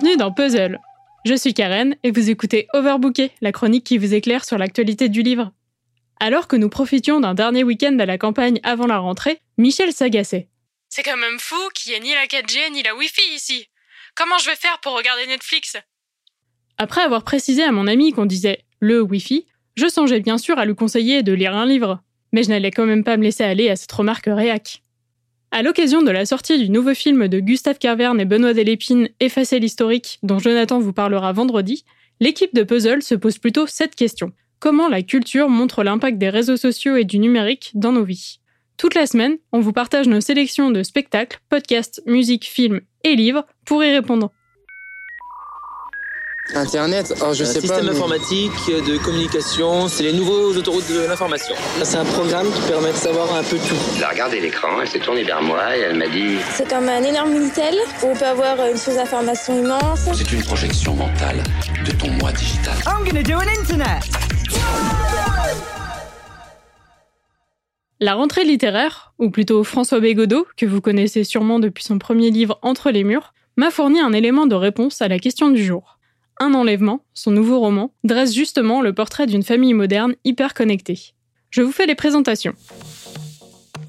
Bienvenue dans Puzzle. Je suis Karen et vous écoutez Overbooké, la chronique qui vous éclaire sur l'actualité du livre. Alors que nous profitions d'un dernier week-end à la campagne avant la rentrée, Michel s'agaçait. C'est quand même fou qu'il n'y ait ni la 4G ni la Wi-Fi ici. Comment je vais faire pour regarder Netflix? Après avoir précisé à mon ami qu'on disait le Wi-Fi, je songeais bien sûr à lui conseiller de lire un livre, mais je n'allais quand même pas me laisser aller à cette remarque réac. À l'occasion de la sortie du nouveau film de Gustave Carverne et Benoît Delépine, Effacer l'historique, dont Jonathan vous parlera vendredi, l'équipe de Puzzle se pose plutôt cette question. Comment la culture montre l'impact des réseaux sociaux et du numérique dans nos vies? Toute la semaine, on vous partage nos sélections de spectacles, podcasts, musique, films et livres pour y répondre. Internet, alors je un sais système pas. mais- informatique de communication, c'est les nouveaux autoroutes de l'information. C'est un programme qui permet de savoir un peu tout. Elle a regardé l'écran, elle s'est tournée vers moi et elle m'a dit C'est comme un énorme Minitel où on peut avoir une source d'information immense. C'est une projection mentale de ton moi digital. I'm gonna do an internet. La rentrée littéraire, ou plutôt François Bégodeau, que vous connaissez sûrement depuis son premier livre Entre les murs, m'a fourni un élément de réponse à la question du jour. Un enlèvement, son nouveau roman, dresse justement le portrait d'une famille moderne hyper connectée. Je vous fais les présentations.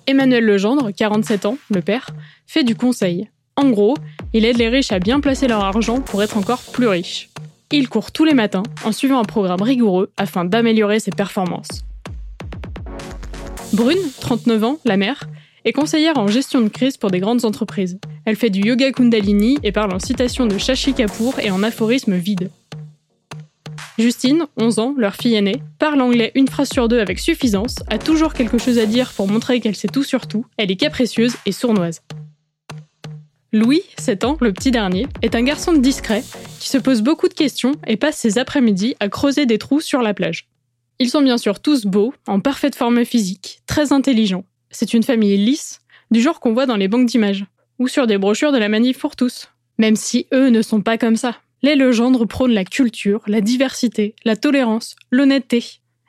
Emmanuel Legendre, 47 ans, le père, fait du conseil. En gros, il aide les riches à bien placer leur argent pour être encore plus riches. Il court tous les matins en suivant un programme rigoureux afin d'améliorer ses performances. Brune, 39 ans, la mère, est conseillère en gestion de crise pour des grandes entreprises. Elle fait du yoga kundalini et parle en citation de Shashi Kapoor et en aphorisme vide. Justine, 11 ans, leur fille aînée, parle anglais une phrase sur deux avec suffisance, a toujours quelque chose à dire pour montrer qu'elle sait tout sur tout, elle est capricieuse et sournoise. Louis, 7 ans, le petit dernier, est un garçon discret qui se pose beaucoup de questions et passe ses après-midi à creuser des trous sur la plage. Ils sont bien sûr tous beaux, en parfaite forme physique, très intelligents. C'est une famille lisse, du genre qu'on voit dans les banques d'images, ou sur des brochures de la manif pour tous. Même si eux ne sont pas comme ça. Les Legendre prônent la culture, la diversité, la tolérance, l'honnêteté.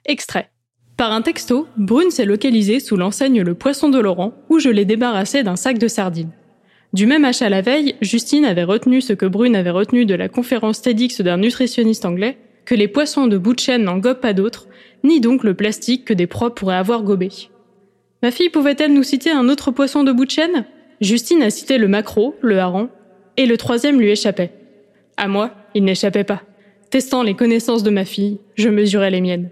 Extrait. Par un texto, Brune s'est localisée sous l'enseigne Le Poisson de Laurent, où je l'ai débarrassé d'un sac de sardines. Du même achat la veille, Justine avait retenu ce que Brune avait retenu de la conférence TEDx d'un nutritionniste anglais, que les poissons de bout de chaîne n'en gobent pas d'autres, ni donc le plastique que des proies pourraient avoir gobé. Ma fille pouvait-elle nous citer un autre poisson de bout de chaîne? Justine a cité le maquereau, le hareng, et le troisième lui échappait. À moi, il n'échappait pas. Testant les connaissances de ma fille, je mesurais les miennes.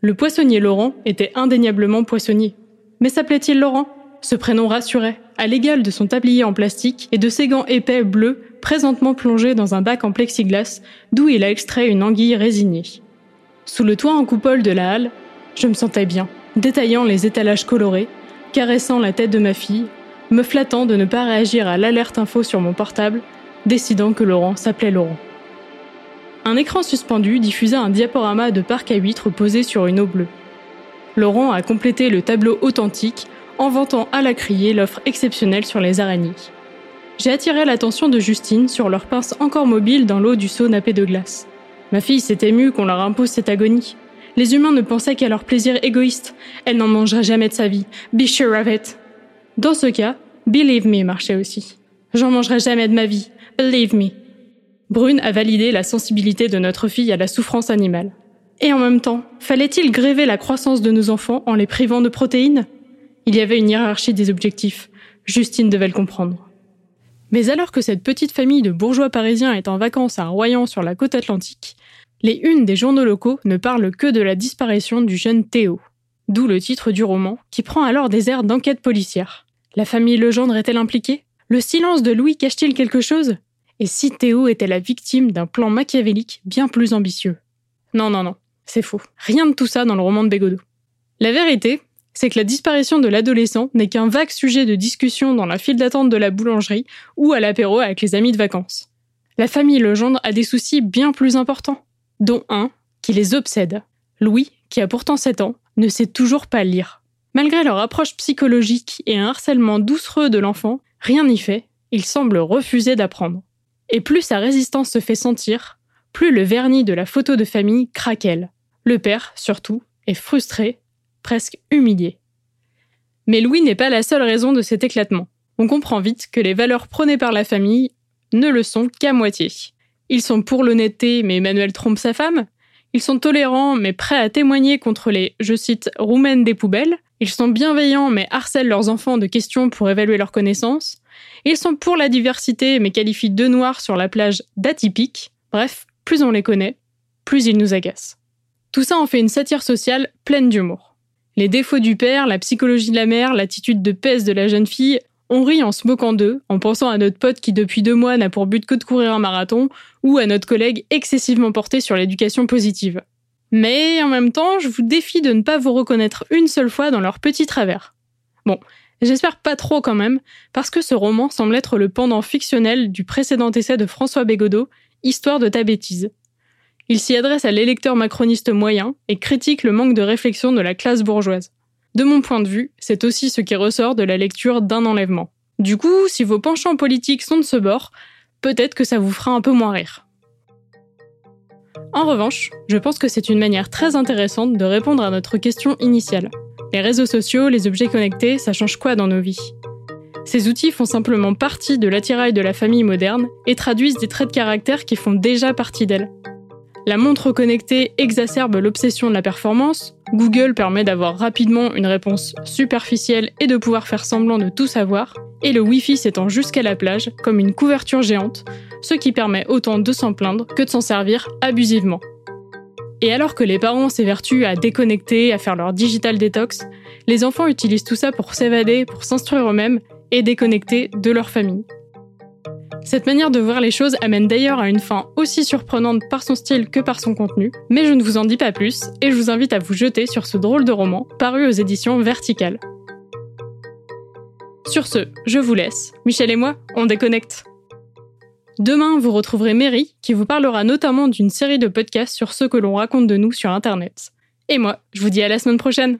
Le poissonnier Laurent était indéniablement poissonnier. Mais s'appelait-il Laurent? Ce prénom rassurait, à l'égal de son tablier en plastique et de ses gants épais bleus présentement plongés dans un bac en plexiglas d'où il a extrait une anguille résignée. Sous le toit en coupole de la halle, je me sentais bien, détaillant les étalages colorés, caressant la tête de ma fille, me flattant de ne pas réagir à l'alerte info sur mon portable, décidant que Laurent s'appelait Laurent. Un écran suspendu diffusa un diaporama de parc à huîtres posé sur une eau bleue. Laurent a complété le tableau authentique en vantant à la criée l'offre exceptionnelle sur les araignées. J'ai attiré l'attention de Justine sur leurs pinces encore mobiles dans l'eau du seau nappé de glace. Ma fille s'est émue qu'on leur impose cette agonie. Les humains ne pensaient qu'à leur plaisir égoïste. Elle n'en mangerait jamais de sa vie. Be sure of it. Dans ce cas, believe me marchait aussi. J'en mangerai jamais de ma vie. Believe me. Brune a validé la sensibilité de notre fille à la souffrance animale. Et en même temps, fallait-il gréver la croissance de nos enfants en les privant de protéines? Il y avait une hiérarchie des objectifs. Justine devait le comprendre. Mais alors que cette petite famille de bourgeois parisiens est en vacances à Royan sur la côte atlantique, les unes des journaux locaux ne parlent que de la disparition du jeune Théo. D'où le titre du roman, qui prend alors des airs d'enquête policière. La famille Legendre est-elle impliquée? Le silence de Louis cache-t-il quelque chose? Et si Théo était la victime d'un plan machiavélique bien plus ambitieux? Non, non, non, c'est faux. Rien de tout ça dans le roman de Bégodeau. La vérité, c'est que la disparition de l'adolescent n'est qu'un vague sujet de discussion dans la file d'attente de la boulangerie ou à l'apéro avec les amis de vacances. La famille Legendre a des soucis bien plus importants, dont un qui les obsède. Louis, qui a pourtant 7 ans, ne sait toujours pas lire. Malgré leur approche psychologique et un harcèlement doucereux de l'enfant, rien n'y fait, il semble refuser d'apprendre. Et plus sa résistance se fait sentir, plus le vernis de la photo de famille craquelle. Le père, surtout, est frustré, presque humilié. Mais Louis n'est pas la seule raison de cet éclatement. On comprend vite que les valeurs prônées par la famille ne le sont qu'à moitié. Ils sont pour l'honnêteté, mais Emmanuel trompe sa femme. Ils sont tolérants, mais prêts à témoigner contre les, je cite, roumaines des poubelles. Ils sont bienveillants, mais harcèlent leurs enfants de questions pour évaluer leurs connaissances. Ils sont pour la diversité, mais qualifient deux noirs sur la plage d'atypiques. Bref, plus on les connaît, plus ils nous agacent. Tout ça en fait une satire sociale pleine d'humour. Les défauts du père, la psychologie de la mère, l'attitude de pèse de la jeune fille, on rit en se moquant d'eux, en pensant à notre pote qui depuis deux mois n'a pour but que de courir un marathon, ou à notre collègue excessivement porté sur l'éducation positive. Mais en même temps, je vous défie de ne pas vous reconnaître une seule fois dans leurs petits travers. Bon, j'espère pas trop quand même, parce que ce roman semble être le pendant fictionnel du précédent essai de François Bégodeau, Histoire de ta bêtise. Il s'y adresse à l'électeur macroniste moyen et critique le manque de réflexion de la classe bourgeoise. De mon point de vue, c'est aussi ce qui ressort de la lecture d'un enlèvement. Du coup, si vos penchants politiques sont de ce bord, peut-être que ça vous fera un peu moins rire. En revanche, je pense que c'est une manière très intéressante de répondre à notre question initiale. Les réseaux sociaux, les objets connectés, ça change quoi dans nos vies? Ces outils font simplement partie de l'attirail de la famille moderne et traduisent des traits de caractère qui font déjà partie d'elle. La montre connectée exacerbe l'obsession de la performance, Google permet d'avoir rapidement une réponse superficielle et de pouvoir faire semblant de tout savoir, et le Wi-Fi s'étend jusqu'à la plage comme une couverture géante, ce qui permet autant de s'en plaindre que de s'en servir abusivement. Et alors que les parents s'évertuent à déconnecter, à faire leur digital detox, les enfants utilisent tout ça pour s'évader, pour s'instruire eux-mêmes et déconnecter de leur famille. Cette manière de voir les choses amène d'ailleurs à une fin aussi surprenante par son style que par son contenu, mais je ne vous en dis pas plus et je vous invite à vous jeter sur ce drôle de roman paru aux éditions Verticales. Sur ce, je vous laisse. Michel et moi, on déconnecte. Demain, vous retrouverez Mary qui vous parlera notamment d'une série de podcasts sur ce que l'on raconte de nous sur Internet. Et moi, je vous dis à la semaine prochaine.